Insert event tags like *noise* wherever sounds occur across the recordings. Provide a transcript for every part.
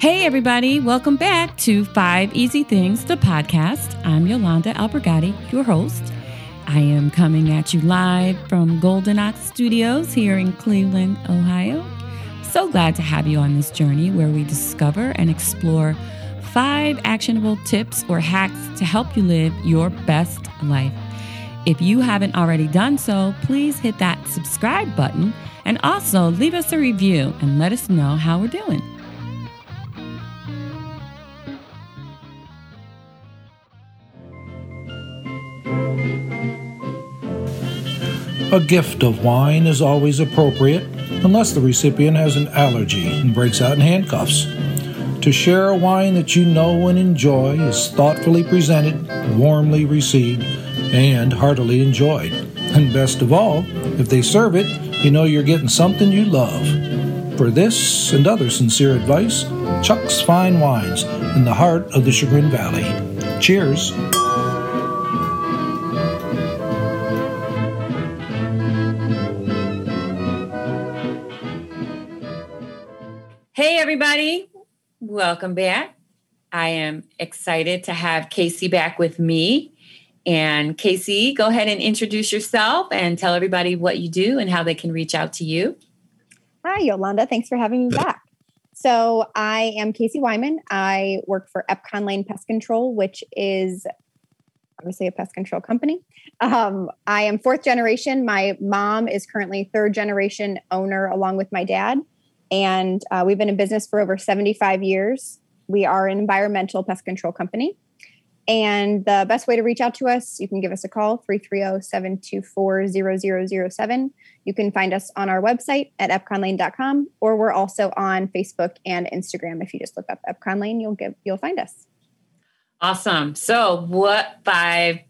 Hey, everybody, welcome back to Five Easy Things, the podcast. I'm Yolanda Albergati, your host. I am coming at you live from Golden Ox Studios here in Cleveland, Ohio. So glad to have you on this journey where we discover and explore five actionable tips or hacks to help you live your best life. If you haven't already done so, please hit that subscribe button and also leave us a review and let us know how we're doing. A gift of wine is always appropriate unless the recipient has an allergy and breaks out in handcuffs. To share a wine that you know and enjoy is thoughtfully presented, warmly received, and heartily enjoyed. And best of all, if they serve it, you know you're getting something you love. For this and other sincere advice, Chuck's Fine Wines in the heart of the Chagrin Valley. Cheers. Hey, everybody. Welcome back. I am excited to have Casey back with me. And Casey, go ahead and introduce yourself and tell everybody what you do and how they can reach out to you. Hi, Yolanda. Thanks for having me back. So, I am Casey Wyman. I work for Epcon Lane Pest Control, which is obviously a pest control company. Um, I am fourth generation. My mom is currently third generation owner along with my dad. And uh, we've been in business for over 75 years. We are an environmental pest control company. And the best way to reach out to us, you can give us a call, 330 724 0007. You can find us on our website at epconlane.com, or we're also on Facebook and Instagram. If you just look up Epcon Lane, you'll get you'll find us. Awesome. So, what five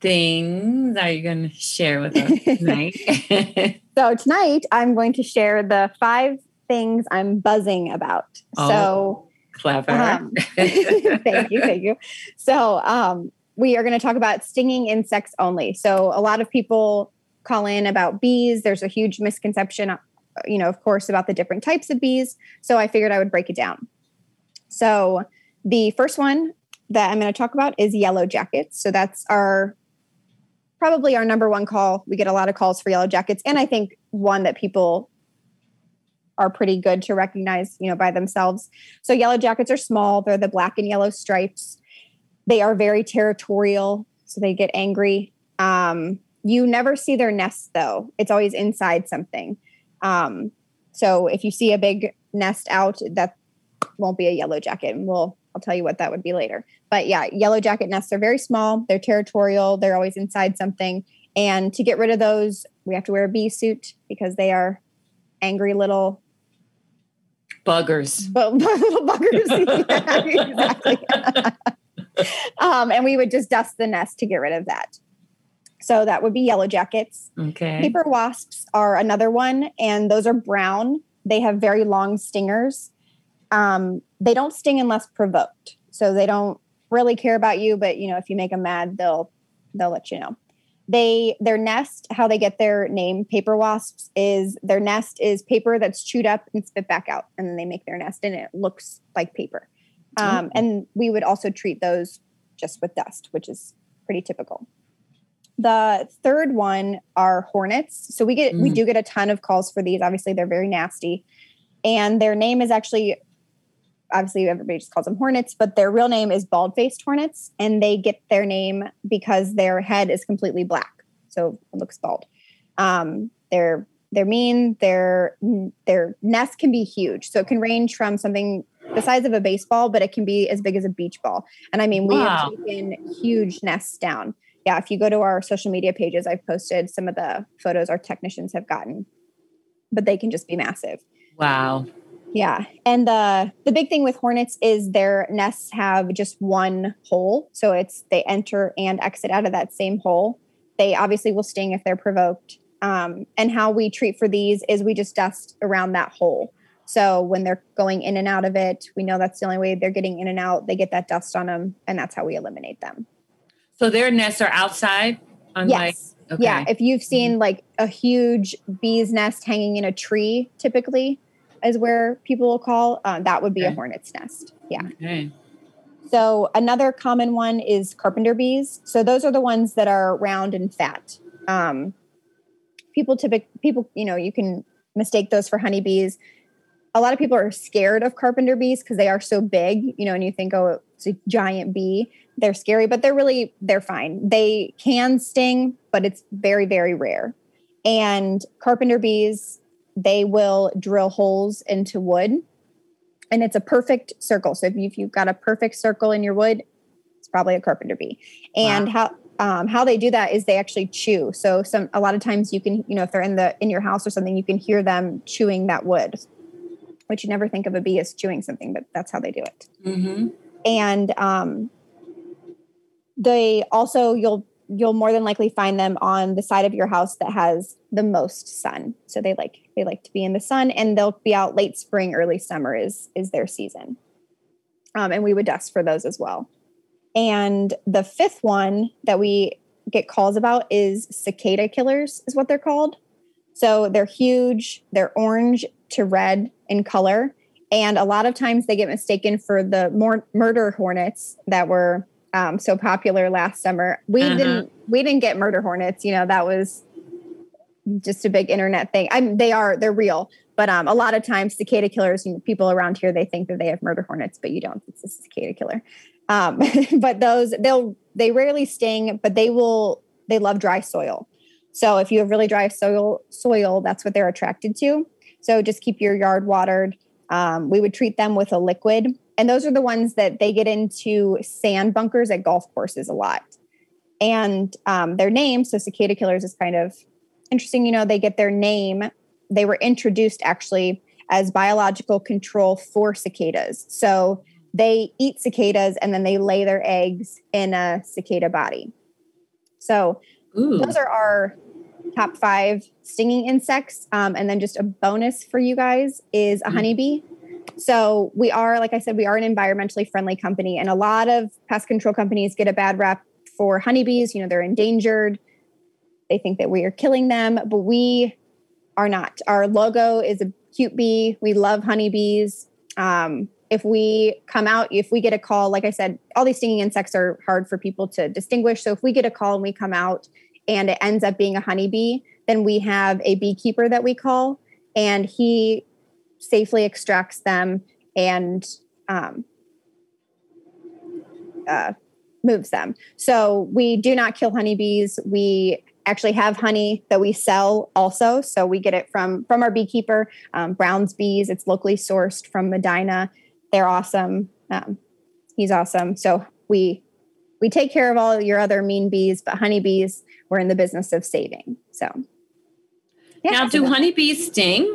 things are you going to share with us tonight? *laughs* so, tonight I'm going to share the five things I'm buzzing about. Oh, so clever. Um, *laughs* thank you, thank you. So um, we are going to talk about stinging insects only. So a lot of people call in about bees. There's a huge misconception, uh, you know, of course, about the different types of bees. So I figured I would break it down. So the first one that I'm going to talk about is yellow jackets. So that's our probably our number one call. We get a lot of calls for yellow jackets, and I think one that people are pretty good to recognize, you know, by themselves. So yellow jackets are small. They're the black and yellow stripes. They are very territorial, so they get angry. Um, you never see their nest though. It's always inside something. Um, so if you see a big nest out, that won't be a yellow jacket. And we'll I'll tell you what that would be later. But yeah, yellow jacket nests are very small. They're territorial. They're always inside something. And to get rid of those, we have to wear a bee suit because they are angry little buggers. But *laughs* little buggers. *laughs* yeah, exactly. *laughs* um, and we would just dust the nest to get rid of that. So that would be yellow jackets. Okay. Paper wasps are another one, and those are brown. They have very long stingers. Um, they don't sting unless provoked, so they don't really care about you. But you know, if you make them mad, they'll they'll let you know they their nest how they get their name paper wasps is their nest is paper that's chewed up and spit back out and then they make their nest and it looks like paper. Um, and we would also treat those just with dust which is pretty typical. The third one are hornets. So we get mm. we do get a ton of calls for these. Obviously they're very nasty. And their name is actually obviously everybody just calls them hornets, but their real name is bald faced hornets, and they get their name because their head is completely black, so it looks bald. Um, they're they're mean. Their their nest can be huge, so it can range from something the size of a baseball, but it can be as big as a beach ball. And I mean, we wow. have taken huge nests down. Yeah, if you go to our social media pages, I've posted some of the photos our technicians have gotten, but they can just be massive. Wow. Yeah. And the the big thing with hornets is their nests have just one hole. So it's they enter and exit out of that same hole. They obviously will sting if they're provoked. Um, and how we treat for these is we just dust around that hole. So when they're going in and out of it, we know that's the only way they're getting in and out. They get that dust on them, and that's how we eliminate them. So their nests are outside. Unlike, yes. Okay. Yeah. If you've seen mm-hmm. like a huge bee's nest hanging in a tree, typically, is where people will call. Uh, that would be Okay. a hornet's nest. Yeah. Okay. So another common one is carpenter bees. So those are the ones that are round and fat. Um, people typically people you know you can mistake those for honeybees. A lot of people are scared of carpenter bees because they are so big. You know, and you think oh it's a giant bee. They're scary, but they're really they're fine. They can sting, but it's very very rare. And carpenter bees they will drill holes into wood and it's a perfect circle. So if, you, if you've got a perfect circle in your wood, it's probably a carpenter bee. And how um, how they do that is they actually chew. So some a lot of times you can you know if they're in the in your house or something, you can hear them chewing that wood, which you never think of a bee as chewing something, but that's how they do it. Mm-hmm. And um, they also you'll you'll more than likely find them on the side of your house that has the most sun. So they like they like to be in the sun, and they'll be out late spring, early summer is is their season. Um, and we would dust for those as well. And the fifth one that we get calls about is cicada killers, is what they're called. So they're huge, they're orange to red in color. And a lot of times they get mistaken for the more murder hornets that were um, so popular last summer. We Uh-huh. didn't we didn't get murder hornets. You know that was just a big internet thing. I'm, they are they're real, but um, a lot of times cicada killers. You know, people around here they think that they have murder hornets, but you don't. It's a cicada killer. Um, *laughs* but those they'll they rarely sting, but they will they love dry soil. So if you have really dry soil soil, that's what they're attracted to. So just keep your yard watered. Um, we would treat them with a liquid, and those are the ones that they get into sand bunkers at golf courses a lot. And um, their name, so cicada killers, is kind of interesting. You know, they get their name. They were introduced actually as biological control for cicadas. So they eat cicadas and then they lay their eggs in a cicada body. So Ooh. those are our top five stinging insects. Um, and then just a bonus for you guys is a Mhm. honeybee. So we are, like I said, we are an environmentally friendly company, and a lot of pest control companies get a bad rap for honeybees. You know, they're endangered. They think that we are killing them, but we are not. Our logo is a cute bee. We love honeybees. Um, if we come out, if we get a call, like I said, all these stinging insects are hard for people to distinguish. So if we get a call and we come out and it ends up being a honeybee, then we have a beekeeper that we call, and he safely extracts them and um, uh, moves them. So we do not kill honeybees. We actually have honey that we sell also. So we get it from from our beekeeper, um, Brown's Bees. It's locally sourced from Medina. They're awesome. Um, he's awesome. So we we take care of all your other mean bees, but honeybees we're in the business of saving. So yeah, now, do honeybees sting?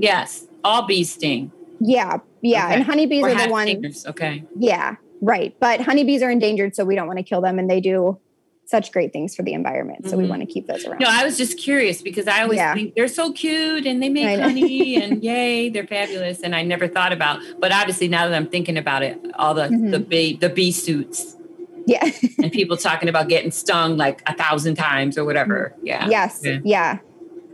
Yes, all bees sting. yeah, yeah, Okay. and honeybees Or are the ones. Okay. Yeah, right. But honeybees are endangered, so we don't want to kill them, and they do such great things for the environment. So we Mhm. want to keep those around. No, I was just curious because I always Yeah. think they're so cute and they make honey *laughs* and yay, they're fabulous. And I never thought about, but obviously now that I'm thinking about it, all the Mhm. the bee the bee suits yeah. *laughs* and people talking about getting stung like a thousand times or whatever. Yeah. yes. Yeah. Yeah.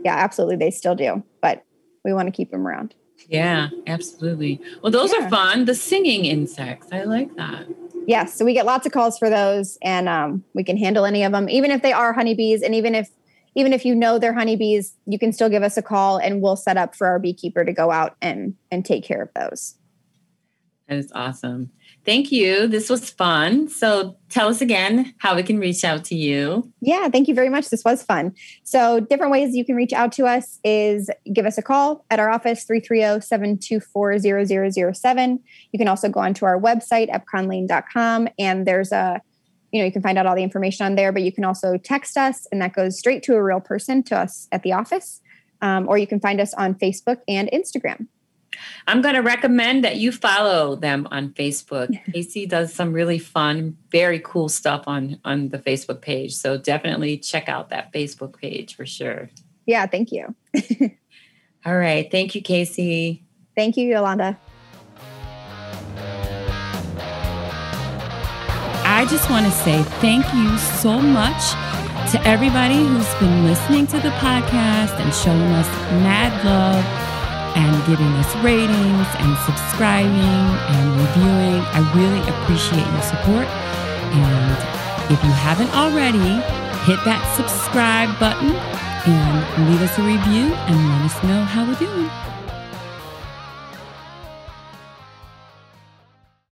Yeah. Absolutely. They still do, but we want to keep them around. Yeah, absolutely. Well, those Yeah. are fun. The singing insects. I like that. Yes. So we get lots of calls for those, and um, we can handle any of them, even if they are honeybees, and even if even if you know they're honeybees, you can still give us a call, and we'll set up for our beekeeper to go out and and take care of those. That is awesome. Thank you. This was fun. So tell us again how we can reach out to you. Yeah, thank you very much. This was fun. So, different ways you can reach out to us is give us a call at our office, oh, 330-724-0007. You can also go onto our website, epconlane.com, and there's a, you know, you can find out all the information on there, but you can also text us, and that goes straight to a real person to us at the office. Um, or you can find us on Facebook and Instagram. I'm going to recommend that you follow them on Facebook. Casey does some really fun, very cool stuff on on the Facebook page. So definitely check out that Facebook page for sure. Yeah, thank you. *laughs* All right. Thank you, Casey. Thank you, Yolanda. I just want to say thank you so much to everybody who's been listening to the podcast and showing us mad love and giving us ratings and subscribing and reviewing. I really appreciate your support. And if you haven't already, hit that subscribe button and leave us a review and let us know how we're doing.